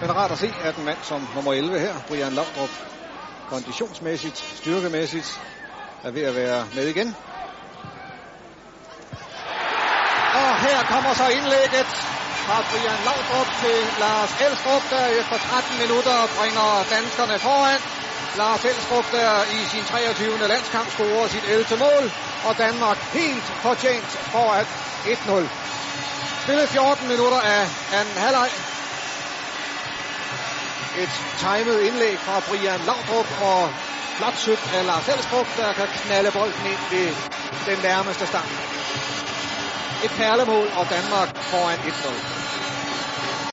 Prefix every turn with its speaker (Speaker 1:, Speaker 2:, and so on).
Speaker 1: Men rart at se, at en mand som nummer 11 her, Brian Laudrup, konditionsmæssigt, styrkemæssigt, er ved at være med igen. Og her kommer så indlægget fra Brian Laudrup til Lars Elstrup, der efter 13 minutter bringer danskerne foran. Lars Elstrup, der i sin 23. landskamp scorer sit 11. mål, og Danmark helt fortjent foran 1-0. Spillet 14 minutter af anden halvleg. Et timet indlæg fra Brian Laudrup og flot sødt af Lars Elstrup, der kan knalde bolden ind ved den nærmeste stang. Et perlemål, og Danmark foran 1-0.